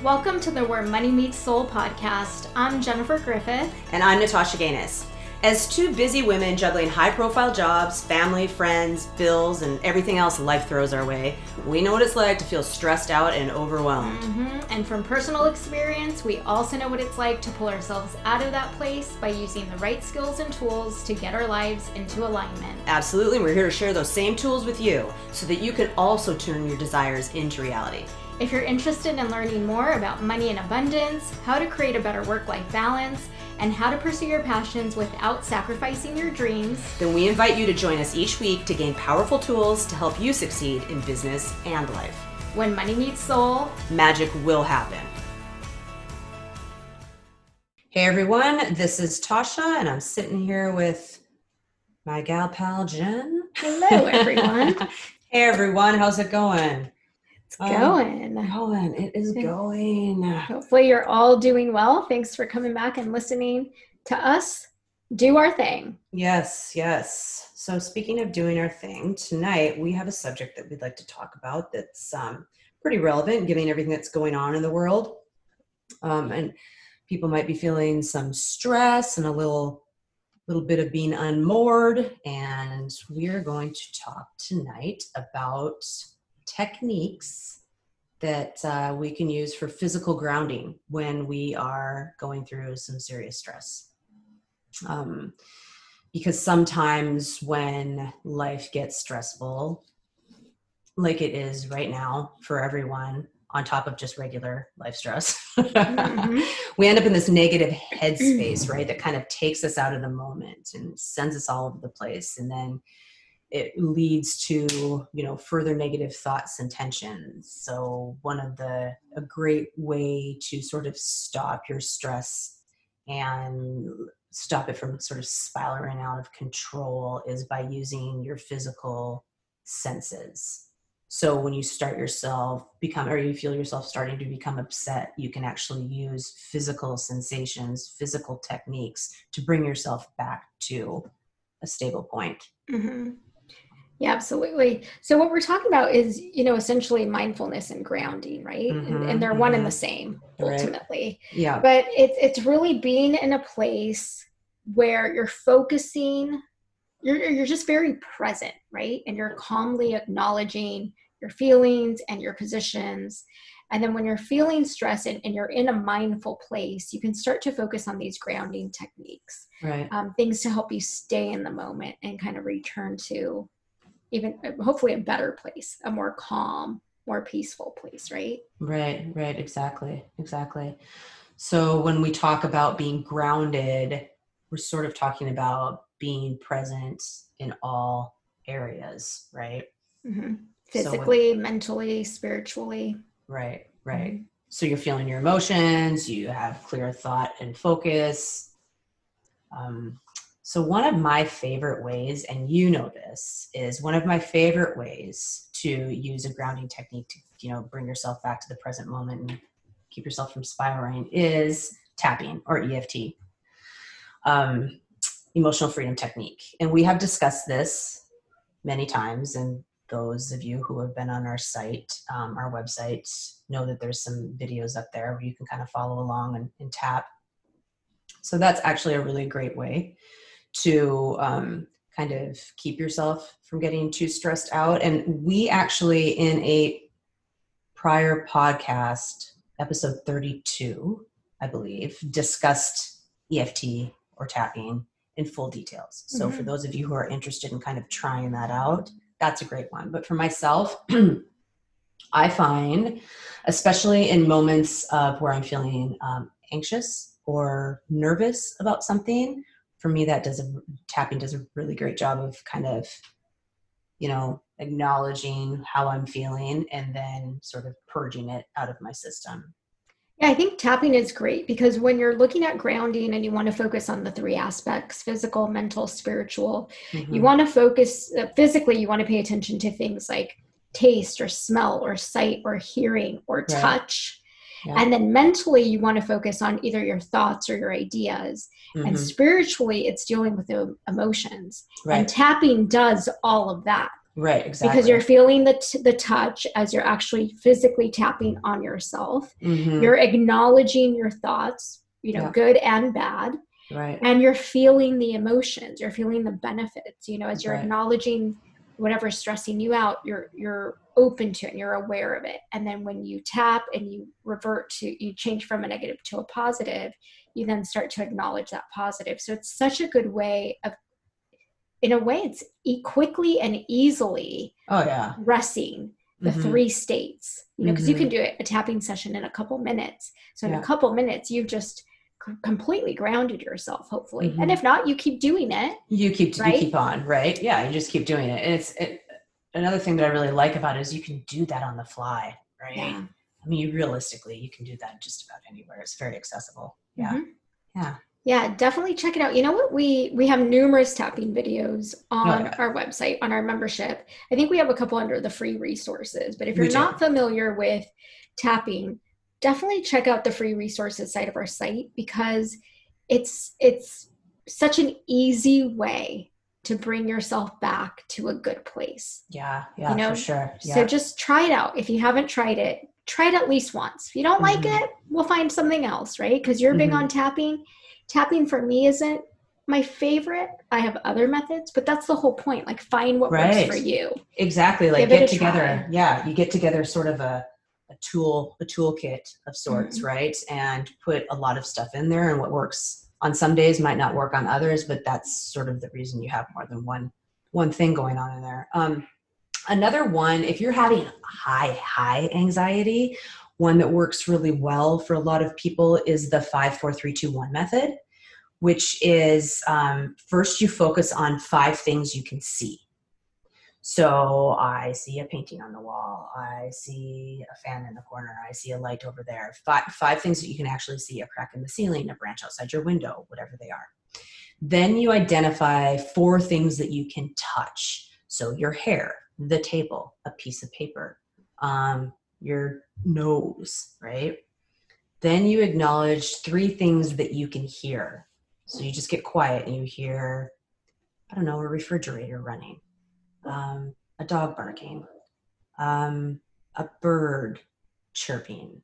Welcome to the Where Money Meets Soul podcast. I'm Jennifer Griffith. And I'm Natasha Gaines. As two busy women juggling high profile jobs, family, friends, bills, and everything else life throws our way, we know what it's like to feel stressed out and overwhelmed. Mm-hmm. And from personal experience, we also know what it's like to pull ourselves out of that place by using the right skills and tools to get our lives into alignment. Absolutely. We're here to share those same tools with you so that you can also turn your desires into reality. If you're interested in learning more about money and abundance, how to create a better work life balance, and how to pursue your passions without sacrificing your dreams, then we invite you to join us each week to gain powerful tools to help you succeed in business and life. When money meets soul, magic will happen. Hey everyone, this is Tasha, and I'm sitting here with my gal pal Jen. Hello, everyone. hey everyone, how's it going? It's going. Um, going. It is going. Hopefully, you're all doing well. Thanks for coming back and listening to us do our thing. Yes, yes. So, speaking of doing our thing, tonight we have a subject that we'd like to talk about that's um, pretty relevant given everything that's going on in the world. Um, and people might be feeling some stress and a little little bit of being unmoored and we're going to talk tonight about techniques that uh, we can use for physical grounding when we are going through some serious stress. Um, because sometimes when life gets stressful, like it is right now for everyone, on top of just regular life stress, mm-hmm. we end up in this negative headspace, right? That kind of takes us out of the moment and sends us all over the place. And then it leads to you know further negative thoughts and tensions. So one of the a great way to sort of stop your stress and stop it from sort of spiraling out of control is by using your physical senses. So when you start yourself become or you feel yourself starting to become upset you can actually use physical sensations physical techniques to bring yourself back to a stable point. Mm-hmm. Yeah, absolutely. So what we're talking about is, you know, essentially mindfulness and grounding, right? Mm-hmm, and, and, they're mm-hmm. one and the same ultimately. Right. Yeah. But it's it's really being in a place where you're focusing, you're you're just very present, right? And you're calmly acknowledging your feelings and your positions. And then when you're feeling stress and, and, you're in a mindful place, you can start to focus on these grounding techniques. Right. Um, things to help you stay in the moment and kind of return to even hopefully a better place, a more calm, more peaceful place, right? Right, right, exactly, exactly. So when we talk about being grounded, we're sort of talking about being present in all areas, right? Mm-hmm. Physically, so when, mentally, spiritually. Right, right. Mm-hmm. So you're feeling your emotions, you have clear thought and focus. Um, so, one of my favorite ways, and you know this, is one of my favorite ways to use a grounding technique to, you know, bring yourself back to the present moment and keep yourself from spiraling is tapping or EFT, um, emotional freedom technique. And we have discussed this many times. And those of you who have been on our site, um, our website, know that there's some videos up there where you can kind of follow along and, and tap. So, that's actually a really great way to um, kind of keep yourself from getting too stressed out. And we actually, in a prior podcast, episode 32, I believe, discussed EFT or tapping in full details. So mm-hmm. for those of you who are interested in kind of trying that out, that's a great one. But for myself, I find, especially in moments of where I'm feeling um, anxious or nervous about something, for me that does a tapping does a really great job of kind of you know acknowledging how i'm feeling and then sort of purging it out of my system yeah i think tapping is great because when you're looking at grounding and you want to focus on the three aspects physical mental spiritual mm-hmm. you want to focus uh, physically you want to pay attention to things like taste or smell or sight or hearing or right. touch yeah. And then mentally, you want to focus on either your thoughts or your ideas. Mm-hmm. And spiritually, it's dealing with the emotions. Right. And tapping does all of that. Right, exactly. because you're feeling the t- the touch as you're actually physically tapping on yourself. Mhm, You're acknowledging your thoughts, you know, Yeah. good and bad, right. and you're feeling the emotions. You're feeling the benefits. You know, as you're Right. acknowledging whatever's stressing you out, you're you're open to it and you're aware of it. And then when you tap and you revert to you change from a negative to a positive, you then start to acknowledge that positive. So it's such a good way of in a way it's e- quickly and easily Oh yeah. resting the Mhm. three states you know because you Mhm. can do it a tapping session in a couple minutes so in Yeah. a couple minutes you've just completely grounded yourself hopefully Mhm. and if not you keep doing it You keep Right? you keep on, right? Yeah, you just keep doing it. And it's it, another thing that I really like about it is you can do that on the fly, right? yeah I mean, realistically, you can do that just about anywhere. It's very accessible. Yeah. Mhm. Yeah. yeah definitely check it out you know what we we have numerous tapping videos on Oh, our website on our membership i think we have a couple under the free resources but if you're not familiar with tapping definitely check out the free resources side of our site because it's it's such an easy way to bring yourself back to a good place Yeah. Yeah. You know, for sure. Yeah. so just try it out if you haven't tried it try it at least once if you don't like Mhm. it we'll find something else right because you're big Mhm. on tapping tapping for me isn't my favorite i have other methods but that's the whole point like find what works for you exactly. Like Give get together. try. Yeah. You get together sort of a, a tool, a toolkit of sorts, Mm-hmm. right? And put a lot of stuff in there and what works on some days might not work on others, but that's sort of the reason you have more than one one thing going on in there. Um, another one, if you're having high, high anxiety, one that works really well for a lot of people is the five, four, three, two, one method, which is um, first you focus on five things you can see. So I see a painting on the wall. I see a fan in the corner. I see a light over there. Five, five things that you can actually see a crack in the ceiling, a branch outside your window, whatever they are. Then you identify four things that you can touch. So your hair, the table, a piece of paper, um, your nose, right? Then you acknowledge three things that you can hear. So you just get quiet and you hear, I don't know, a refrigerator running, um, a dog barking, um, a bird chirping,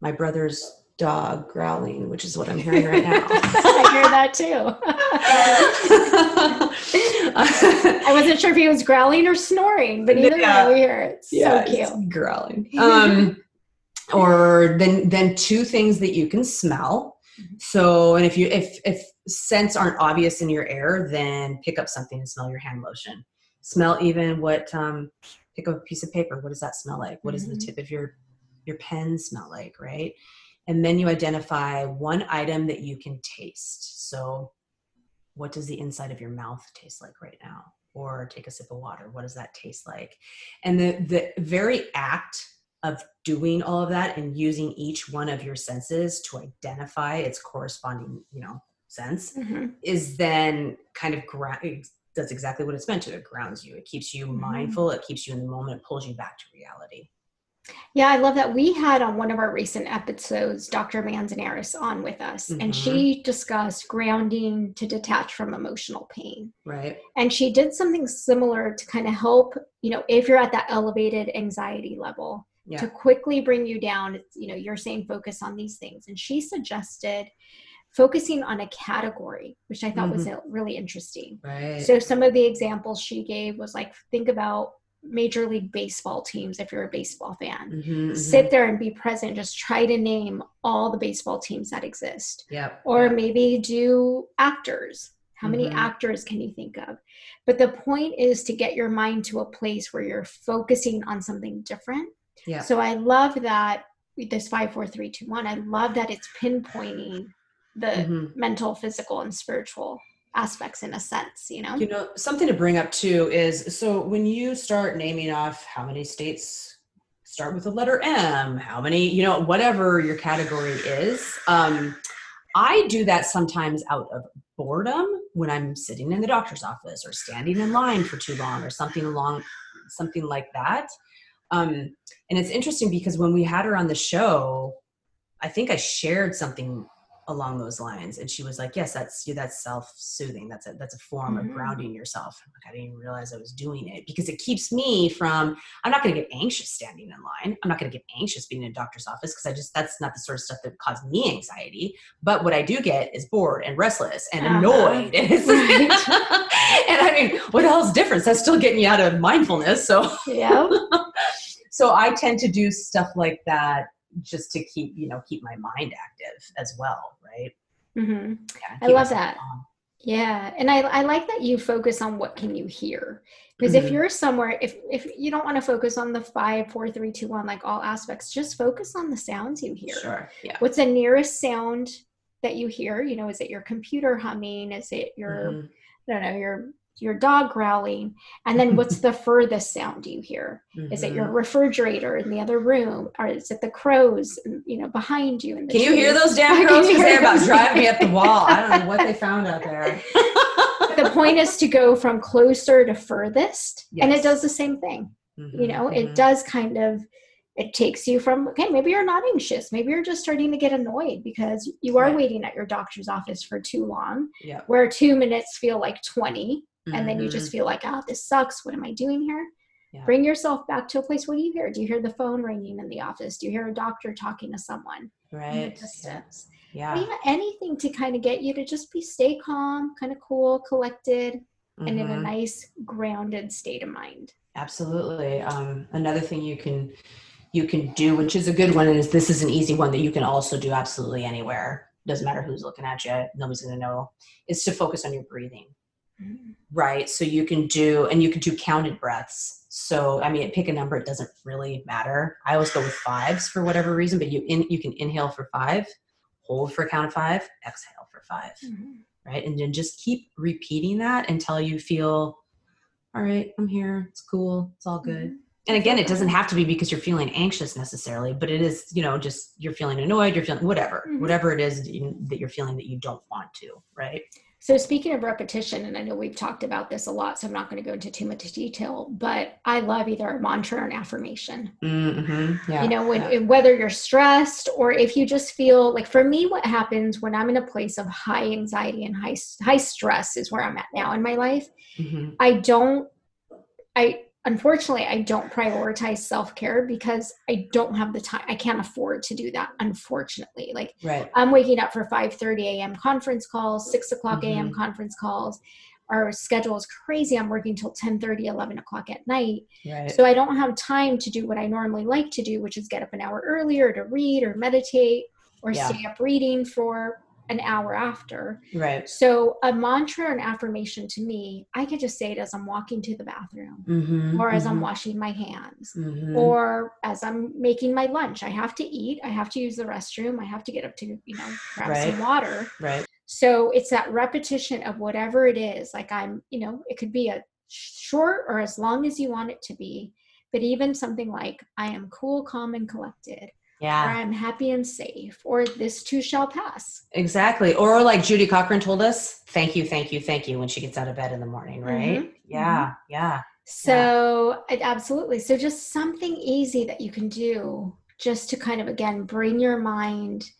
my brother's dog growling, which is what I'm hearing right now. i hear that too i wasn't sure if he was growling or snoring but either Yeah. way we hear it so yeah, cute it's growling. Um, or then then two things that you can smell. Mhm. So, and if you if if scents aren't obvious in your air, then pick up something and smell your hand lotion. Smell even what um, pick up a piece of paper. What does that smell like? What does the Mhm. tip of your your pen smell like? Right, and then you identify one item that you can taste. So, what does the inside of your mouth taste like right now? Or take a sip of water. What does that taste like? And the the very act of doing all of that and using each one of your senses to identify its corresponding, you know, sense Mhm. is then kind of gra- does exactly what it's meant to. It grounds you. It keeps you Mhm. mindful. It keeps you in the moment. It pulls you back to reality. Yeah, I love that. We had on one of our recent episodes Dr. Manzanares on with us, and Mhm. she discussed grounding to detach from emotional pain. Right. And she did something similar to kind of help, you know, if you're at that elevated anxiety level, Yeah. to quickly bring you down. You know, you're saying focus on these things. And she suggested focusing on a category, which I thought was uh, really interesting. right. So some of the examples she gave was like think about major league baseball teams if you're a baseball fan. Mhm, mhm. Sit there and be present. Just try to name all the baseball teams that exist. Yep. Or yep. maybe do actors. How many Mhm. actors can you think of? But the point is to get your mind to a place where you're focusing on something different. Yeah. So I love that this five, four, three, two, one. I love that it's pinpointing the Mhm. mental, physical, and spiritual aspects in a sense, you know? You know, something to bring up too is so when you start naming off how many states start with the letter M, how many, you know, whatever your category is, um, I do that sometimes out of boredom when I'm sitting in the doctor's office or standing in line for too long or something along something like that. Um, and it's interesting because when we had her on the show, I think I shared something along those lines. And she was like yes that's that's self-soothing. That's a that's a form mm-hmm. of grounding yourself. I didn't even realize i was doing it. Because it keeps me from i'm not going to get anxious standing in line. I'm not going to get anxious being in a doctor's office because i just that's not the sort of stuff that caused me anxiety. But what i do get is bored and restless and uh-huh. annoyed. And, and i mean what else difference? That's still getting you out of mindfulness so. Yeah so i tend to do stuff like that just to keep you know keep my mind active as well right mm-hmm. yeah, i love that calm. yeah and I, I like that you focus on what can you hear because mm-hmm. if you're somewhere if if you don't want to focus on the five four three two one like all aspects just focus on the sounds you hear sure yeah what's the nearest sound that you hear you know is it your computer humming is it your mm-hmm. i don't know your your dog growling and then what's the furthest sound you hear mm-hmm. is it your mm-hmm. refrigerator in the other room or is it the crows you know behind you can you hear those damn crows because they're about driving me up the wall i don't know what they found out there the point is to go from closer to furthest yes. and it does the same thing mm-hmm. you know mm-hmm. it does kind of it takes you from okay maybe you're not anxious maybe you're just starting to get annoyed because you are right. waiting at your doctor's office for too long yeah. where two minutes feel like 20 mm-hmm. and then you just mm-hmm. feel like oh this sucks what am i doing here yeah. bring yourself back to a place what do you hear do you hear the phone ringing in the office do you hear a doctor talking to someone right distance yeah. yeah anything to kind of get you to just be stay calm kind of cool collected mm-hmm. and in a mm-hmm. nice grounded state of mind absolutely um, another thing you can you can do which is a good one is this is an easy one that you can also do absolutely anywhere doesn't matter who's looking at you nobody's going to know is to focus on your breathing right so you can do and you can do counted breaths so i mean pick a number it doesn't really matter i always go with fives for whatever reason but you in you can inhale for five hold for a count of five exhale for 5 mm-hmm. right and then just keep repeating that until you feel all right i'm here it's cool it's all good mm-hmm. and again it doesn't have to be because you're feeling anxious necessarily but it is you know just you're feeling annoyed you're feeling whatever mm-hmm. whatever it is that, you, that you're feeling that you don't want to right so, speaking of repetition, and I know we've talked about this a lot, so I'm not going to go into too much detail, but I love either a mantra or an affirmation. Mm-hmm. Yeah. You know, when, yeah. whether you're stressed or if you just feel like for me, what happens when I'm in a place of high anxiety and high, high stress is where I'm at now in my life. Mm-hmm. I don't, I, unfortunately i don't prioritize self-care because i don't have the time i can't afford to do that unfortunately like right. i'm waking up for 5 30 a.m conference calls 6 o'clock mm-hmm. a.m conference calls our schedule is crazy i'm working till 10 30 11 o'clock at night right. so i don't have time to do what i normally like to do which is get up an hour earlier to read or meditate or yeah. stay up reading for an hour after. Right. So a mantra and affirmation to me, I could just say it as I'm walking to the bathroom mm-hmm, or as mm-hmm. I'm washing my hands mm-hmm. or as I'm making my lunch. I have to eat, I have to use the restroom, I have to get up to, you know, grab right. some water. Right. So it's that repetition of whatever it is. Like I'm, you know, it could be a short or as long as you want it to be. But even something like, I am cool, calm, and collected yeah or i'm happy and safe or this too shall pass exactly or like judy cochran told us thank you thank you thank you when she gets out of bed in the morning right mm-hmm. yeah mm-hmm. yeah so yeah. absolutely so just something easy that you can do just to kind of again bring your mind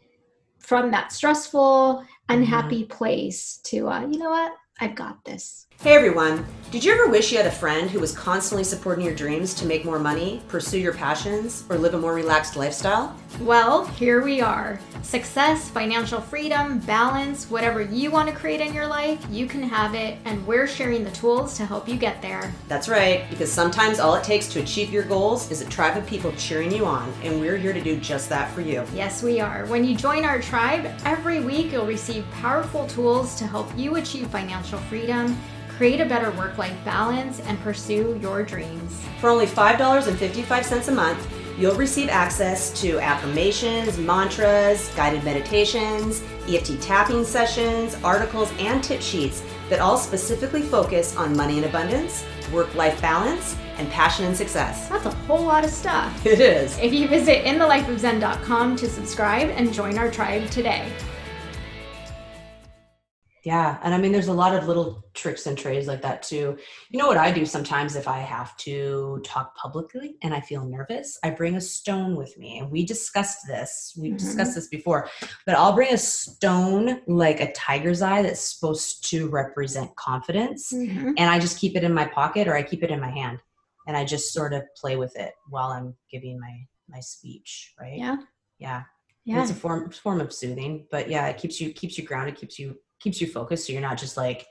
from that stressful unhappy mm-hmm. place to uh, you know what i've got this Hey everyone, did you ever wish you had a friend who was constantly supporting your dreams to make more money, pursue your passions, or live a more relaxed lifestyle? Well, here we are. Success, financial freedom, balance, whatever you want to create in your life, you can have it, and we're sharing the tools to help you get there. That's right, because sometimes all it takes to achieve your goals is a tribe of people cheering you on, and we're here to do just that for you. Yes, we are. When you join our tribe, every week you'll receive powerful tools to help you achieve financial freedom create a better work life balance, and pursue your dreams. For only $5.55 a month, you'll receive access to affirmations, mantras, guided meditations, EFT tapping sessions, articles, and tip sheets that all specifically focus on money and abundance, work life balance, and passion and success. That's a whole lot of stuff. It is. If you visit inthelifeofzen.com to subscribe and join our tribe today. Yeah. And I mean, there's a lot of little tricks and trades like that too. You know what I do sometimes if I have to talk publicly and I feel nervous? I bring a stone with me. And we discussed this. We've Mhm. discussed this before. But I'll bring a stone like a tiger's eye that's supposed to represent confidence. Mhm. And I just keep it in my pocket or I keep it in my hand. And I just sort of play with it while I'm giving my my speech, right? Yeah. Yeah. And Yeah. It's a form form of soothing, but yeah, it keeps you keeps you grounded, keeps you keeps you focused, so you're not just like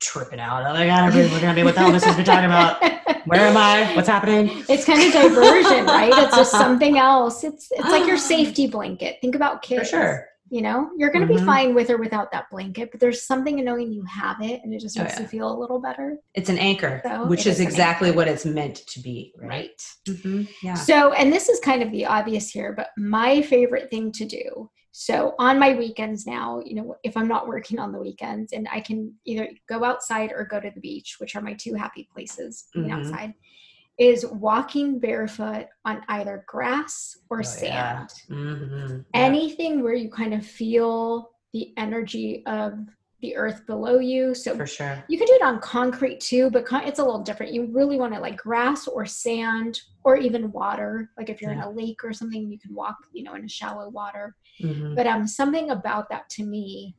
tripping out. Oh my god, I'm looking at me. What the hell this has been talking about? Where am I? What's happening? It's kind of diversion, right? It's just something else. It's it's like your safety blanket. Think about For kids. sure. You know, you're going to Mhm. be fine with or without that blanket, but there's something in knowing you have it, and it just Oh, makes yeah. you feel a little better. It's an anchor, So, which is is exactly what it's meant to be, right? hmm Yeah. So, and this is kind of the obvious here, but my favorite thing to do. So, on my weekends now, you know, if I'm not working on the weekends and I can either go outside or go to the beach, which are my two happy places being Mhm. outside, is walking barefoot on either grass or Oh, sand. yeah. Mhm. Yeah. Anything where you kind of feel the energy of the earth below you. So, for sure. you can do it on concrete too, but con- it's a little different. You really want it like grass or sand or even water. Like if you're in a lake or something, you can walk, you know, in a shallow water. Mhm. But um, something about that to me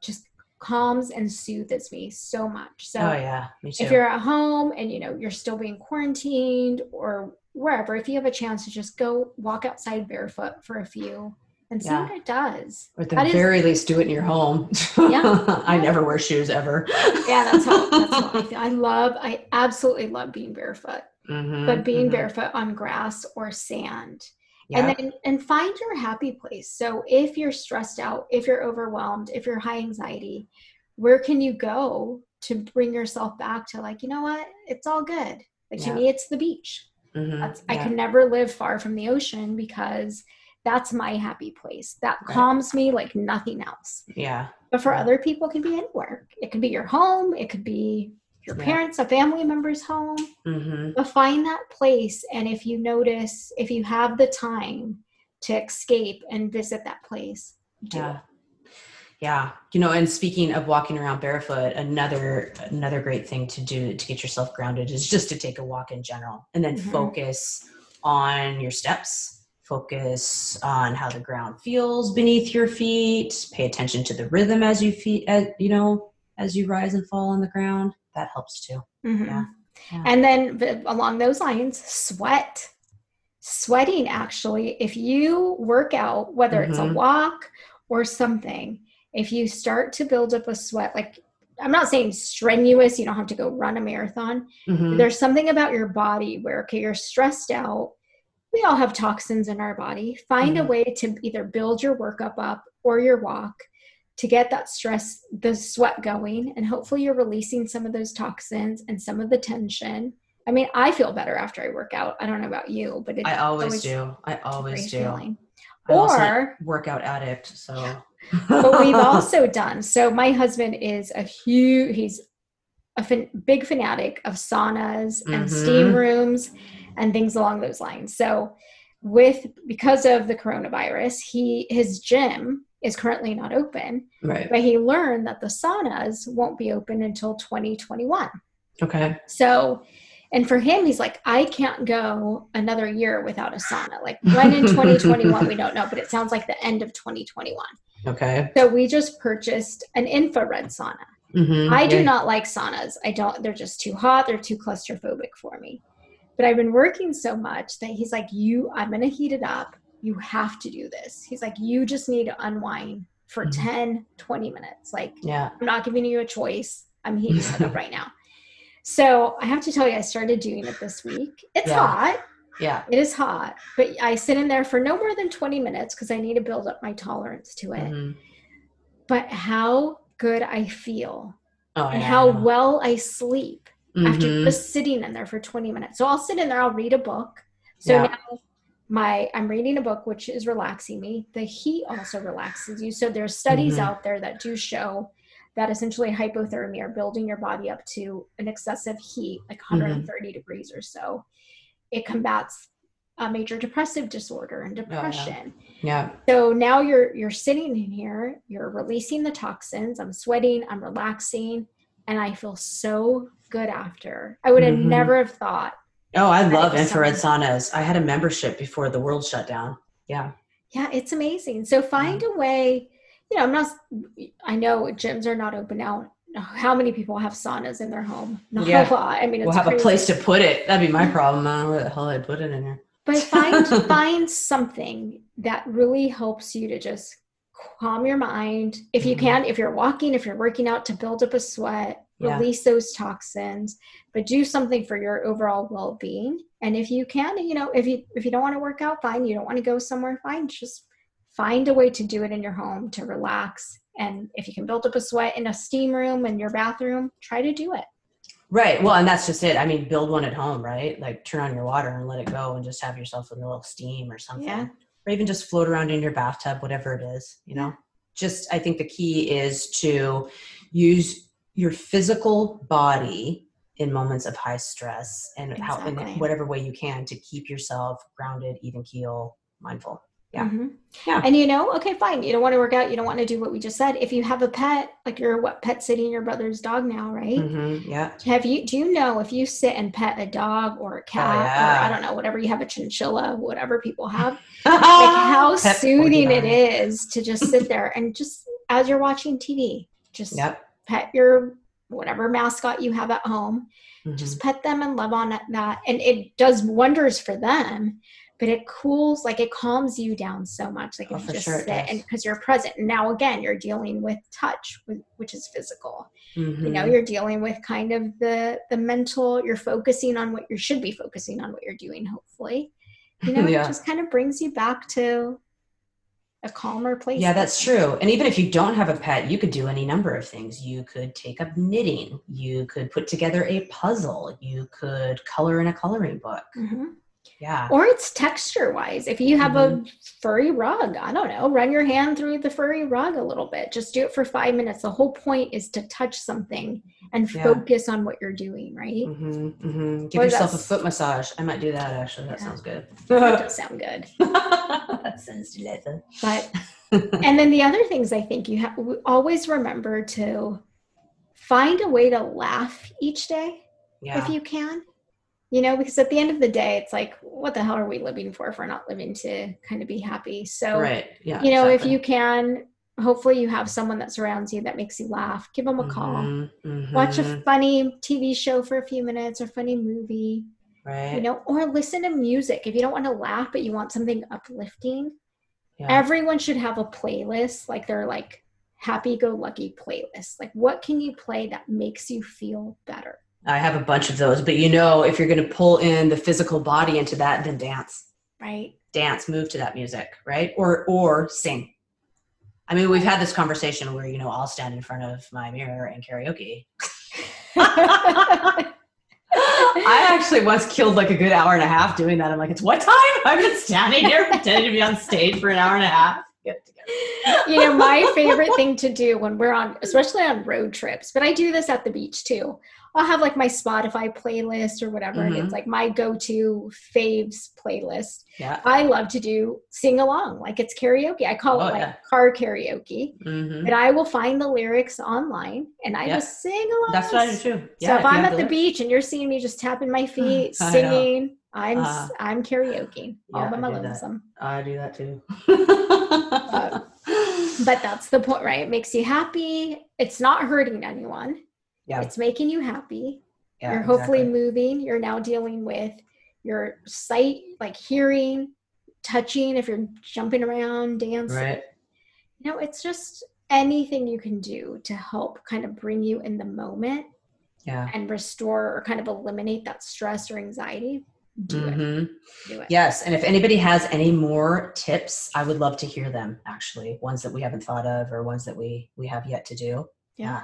just calms and soothes me so much. So oh yeah, me too. if you're at home and you know you're still being quarantined or wherever, if you have a chance to just go walk outside barefoot for a few and see Yeah. what it does. or at the that is- very least, do it in your home. Yeah. I Yeah. never wear shoes ever. Yeah, that's how, that's how I feel. I love, I absolutely love being barefoot. Mhm, but being mhm. barefoot on grass or sand Yeah. and then and find your happy place so if you're stressed out if you're overwhelmed if you're high anxiety where can you go to bring yourself back to like you know what it's all good like to me it's the beach Mhm, that's i yeah. can never live far from the ocean because that's my happy place that Right. calms me like nothing else yeah. but for other people it can be anywhere it could be your home it could be your Yeah. parents a family member's home hmm but find that place and if you notice if you have the time to escape and visit that place do Yeah. it. Yeah. You know, and speaking of walking around barefoot, another another great thing to do to get yourself grounded is just to take a walk in general and then Mhm. focus on your steps. Focus on how the ground feels beneath your feet. Pay attention to the rhythm as you feet as you know, as you rise and fall on the ground. That helps too. Mhm. Yeah. Yeah. and then along those lines sweat sweating actually if you work out whether it's a Mhm. walk or something if you start to build up a sweat like i'm not saying strenuous you don't have to go run a marathon Mhm. there's something about your body where okay you're stressed out we all have toxins in our body find a Mhm. way to either build your workup up or your walk to get that stress the sweat going and hopefully you're releasing some of those toxins and some of the tension i mean i feel better after i work out i don't know about you but I always always do. I always do. feeling. I'm a or workout addict, so but we've also done so my husband is a huge he's a fan, big fanatic of saunas and Mhm. steam rooms and things along those lines so with because of the coronavirus he his gym is currently not open right. but he learned that the saunas won't be open until 2021 Okay. so and for him he's like i can't go another year without a sauna like when in 2021 we don't know but it sounds like the end of 2021 Okay. so we just purchased an infrared sauna. Mhm. I do Yeah. not like saunas. I don't, they're just too hot. They're too claustrophobic for me. But I've been working so much that he's like, you, I'm going to heat it up. You have to do this. He's like, you just need to unwind for Mhm. 10, 20 minutes. Like, Yeah. I'm not giving you a choice. I'm heating it up right now. So I have to tell you, I started doing it this week. It's Yeah. hot. Yeah. It is hot, but I sit in there for no more than 20 minutes because I need to build up my tolerance to it Mhm. but how good I feel Oh, and yeah, how well I sleep after Mhm. just sitting in there for 20 minutes. So I'll sit in there, I'll read a book. So Yeah. now my I'm reading a book which is relaxing me. The heat also relaxes you. So there's studies Mhm. out there that do show that essentially hypothermia or building your body up to an excessive heat, like Mm-hmm. 130 degrees or so, it combats a major depressive disorder and depression. Oh, yeah. yeah. So now you're you're sitting in here, you're releasing the toxins. I'm sweating, I'm relaxing, and I feel so good after. I would have mm-hmm. never have thought. Oh, I love infrared saunas. I had a membership before the world shut down. Yeah. Yeah, it's amazing. So find a way, you know, I'm not I know gyms are not open now how many people have saunas in their home? Not yeah. a lot. I mean, we'll have crazy. a place to put it. That'd be my problem. I don't know where the hell I'd put it in there. But find find something that really helps you to just calm your mind. If you mm-hmm. can, if you're walking, if you're working out to build up a sweat, yeah. release those toxins, but do something for your overall well-being. And if you can, you know, if you if you don't want to work out, fine. You don't want to go somewhere, fine. Just find a way to do it in your home to relax and if you can build up a sweat in a steam room in your bathroom, try to do it. Right. Well, and that's just it. I mean, build one at home, right? Like turn on your water and let it go and just have yourself a little steam or something. Yeah. Or even just float around in your bathtub, whatever it is, you know? Just, I think the key is to use your physical body in moments of high stress and exactly. how in whatever way you can to keep yourself grounded, even keel, mindful yeah mm-hmm. yeah and you know okay fine you don't want to work out you don't want to do what we just said if you have a pet like you're what pet sitting your brother's dog now right mm-hmm. yeah have you do you know if you sit and pet a dog or a cat oh, yeah. or i don't know whatever you have a chinchilla whatever people have like how pet soothing it is to just sit there and just as you're watching tv just yep. Pet your whatever mascot you have at home mm-hmm. just pet them and love on that and it does wonders for them but it cools like it calms you down so much like if oh, you just sure sit and because you're present and now again you're dealing with touch which is physical mm-hmm. you know mm-hmm. you're dealing with kind of the the mental you're focusing on what you should be focusing on what you're doing hopefully you know yeah. it just kind of brings you back to a calmer place yeah that's true. And even if you don't have a pet you could do any number of things. You could take up knitting. You could put together a puzzle. You could color in a coloring book. Mm-hmm yeah. Or it's texture wise if you have mm-hmm. a furry rug i don't know run your hand through the furry rug a little bit. Just do it for five minutes. The whole point is to touch something and yeah. focus on what you're doing right? Mm-hmm, mm-hmm. give or yourself a foot massage. I might do that actually. That yeah. sounds good. That does sound good. That sounds delightful but and then the other things i think you have always remember to find a way to laugh each day yeah. if you can you know because at the end of the day it's like what the hell are we living for if we're not living to kind of be happy? So right. Yeah you know exactly. if you can hopefully you have someone that surrounds you that makes you laugh. Give them a call. Mm-hmm, mm-hmm. watch a funny tv show for a few minutes or funny movie right. you know or listen to music. If you don't want to laugh but you want something uplifting yeah. everyone should have a playlist like they're like happy go lucky playlist. Like what can you play that makes you feel better I have a bunch of those, but you know, if you're going to pull in the physical body into that, then dance. Right. Dance, move to that music, right? Or or sing. I mean, we've had this conversation where you know I'll stand in front of my mirror and karaoke. I actually once killed like a good hour and a half doing that. I'm like, it's what time? I've been standing here pretending to be on stage for an hour and a half. you know, my favorite thing to do when we're on, especially on road trips, but I do this at the beach too. I'll have like my Spotify playlist or whatever, mm-hmm. and it's mm-hmm. like my go-to faves playlist. Yeah. I love to do sing along, like it's karaoke. I call oh, it like yeah. car karaoke. Mm-hmm. But I will find the lyrics online and I just sing along. That's what I do too. Yeah, so if, I'm at the, beach and you're seeing me just tapping my feet, singing, I'm uh, I'm karaoke all by my lonesome. I do that too. but, but that's the point, right? It makes you happy. It's not hurting anyone yeah. It's making you happy. Yeah, you're hopefully exactly. moving. You're now dealing with your sight, like hearing, touching, if you're jumping around, dancing. Right. You know, it's just anything you can do to help kind of bring you in the moment yeah. and restore or kind of eliminate that stress or anxiety. Do, mm-hmm. it. do it. Yes. And if anybody has any more tips, I would love to hear them actually. Ones that we haven't thought of or ones that we we have yet to do. Yeah yeah,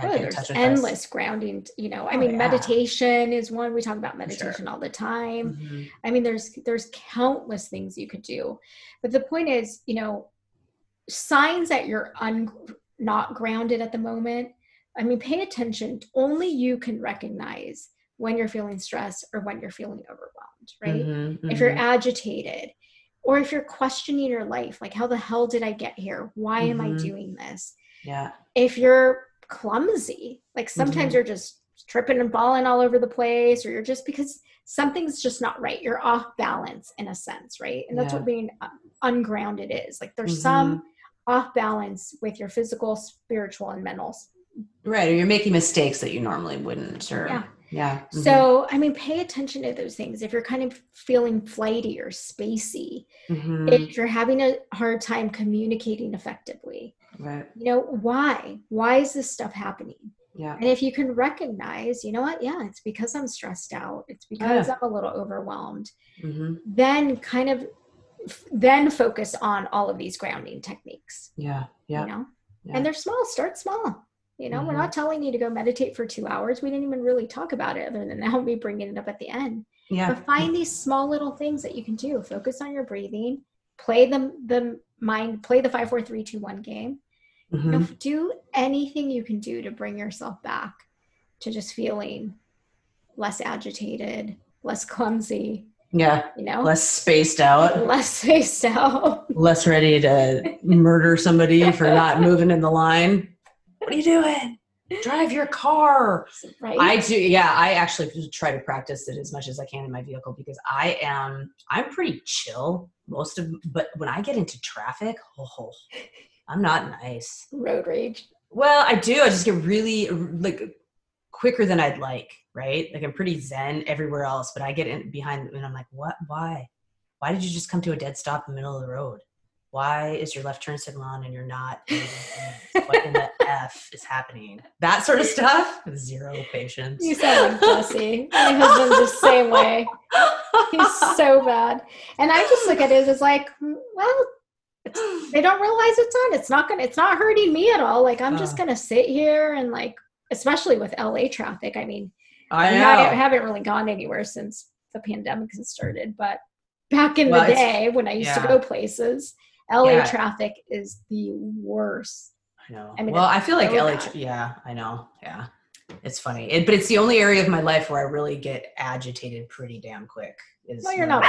oh, there's endless us. grounding you know i oh, mean yeah. meditation is one we talk about meditation sure. all the time mm-hmm. i mean there's there's countless things you could do but the point is you know signs that you're un, not grounded at the moment i mean pay attention only you can recognize when you're feeling stressed or when you're feeling overwhelmed, right? Mhm, If you're mhm. agitated or if you're questioning your life, like, how the hell did I get here? Why am I Mhm. doing this? yeah, If you're clumsy, like sometimes Mhm. you're just tripping and falling all over the place, or you're just because something's just not right. You're off balance in a sense, right? And that's Yeah. what being uh, ungrounded is. Like there's Mhm. some off balance with your physical, spiritual, and mental. right. Or you're making mistakes that you normally wouldn't. Or Yeah. yeah. mhm, So, I mean, pay attention to those things. If you're kind of feeling flighty or spacey, mhm, if you're having a hard time communicating effectively, right. you know, why? Why is this stuff happening? Yeah. And if you can recognize, you know what? Yeah, it's because I'm stressed out. It's because Yeah. I'm a little overwhelmed. hmm Then kind of then focus on all of these grounding techniques, Yeah. Yeah. you know? Yeah. And they're small, start small. You know, we're Mhm. not telling you to go meditate for two hours. We didn't even really talk about it other than now me bringing it up at the end. Yeah. But find these small little things that you can do. Focus on your breathing. Play the the mind. Play the five, four, three, two, one game. Mm-hmm. You know, do anything you can do to bring yourself back to just feeling less agitated, less clumsy. Yeah. You know, Less spaced out. less spaced out. Less ready to murder somebody for not moving in the line. What are you doing? Drive your car. Right? I do. Yeah, I actually try to practice it as much as I can in my vehicle because I am. I'm pretty chill most of. But when I get into traffic, oh, I'm not nice. road rage. Well, I do. I just get really like quicker than I'd like. Right? Like I'm pretty zen everywhere else, but I get in behind and I'm like, what? Why? Why did you just come to a dead stop in the middle of the road? Why is your left turn signal on and you're not? what in the f is happening? That sort of stuff. Zero patience. You sound like Jesse. My husband's the same way. He's so bad. And I just look at it as like, well, they don't realize it's on. It's not gonna. It's not hurting me at all. Like I'm just gonna sit here and like, especially with LA traffic. I mean, I I haven't, really gone anywhere since the pandemic has started. But back in Well, the day when I used to go places, LA Yeah. traffic is the worst. I know. I mean, well, I feel like LA. bad. tr- Yeah, I know. Yeah, it's funny, it, but it's the only area of my life where I really get agitated pretty damn quick. Is Well, you're not.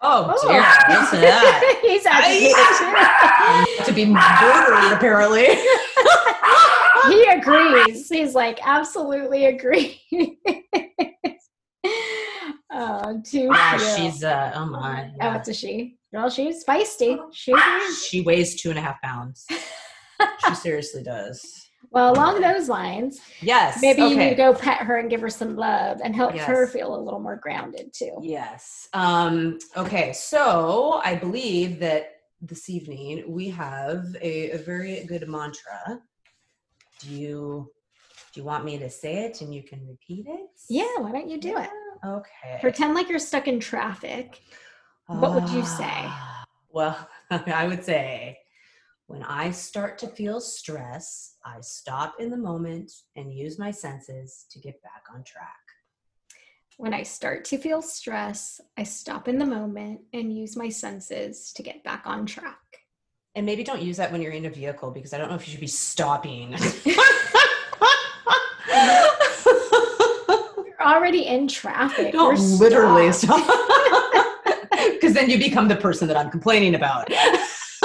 Oh, Oh. dear! Listen to that. He's agitated to be murdered, apparently. he agrees. He's like, absolutely agree. oh, too yeah, she's. Uh, oh my. Oh, it's a she. Well, she's feisty. She She weighs two and a half pounds. she seriously does. Well, along those lines, Yes. maybe you need to go pet her and give her some love and help her feel a little more grounded too. Yes. Um, okay, so I believe that this evening we have a, a very good mantra. Do you do you want me to say it and you can repeat it? Yeah, why don't you do it? Okay. Pretend like you're stuck in traffic. What would you say? Ah, Well, I would say when I start to feel stress, I stop in the moment and use my senses to get back on track. When I start to feel stress, I stop in the moment and use my senses to get back on track. And maybe don't use that when you're in a vehicle because I don't know if you should be stopping. You're already in traffic. don't You're literally stopped. stop. Because then you become the person that I'm complaining about.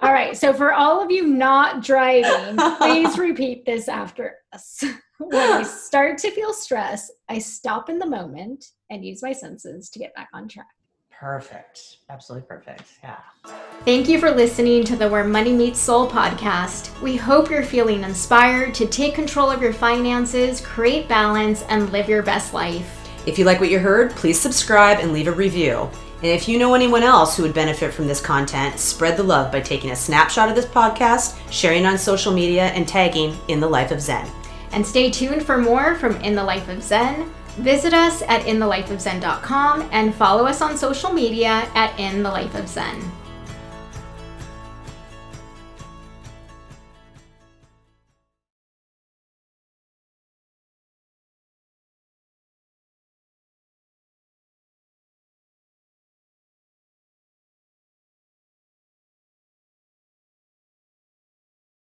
All right. So for all of you not driving, please repeat this after us. When I start to feel stress, I stop in the moment and use my senses to get back on track. Perfect. Absolutely perfect. Yeah. Thank you for listening to the Where Money Meets Soul podcast. We hope you're feeling inspired to take control of your finances, create balance, and live your best life. If you like what you heard, please subscribe and leave a review. And if you know anyone else who would benefit from this content, spread the love by taking a snapshot of this podcast, sharing on social media, and tagging In the Life of Zen. And stay tuned for more from In the Life of Zen. Visit us at inthelifeofzen.com and follow us on social media at In the Life of Zen.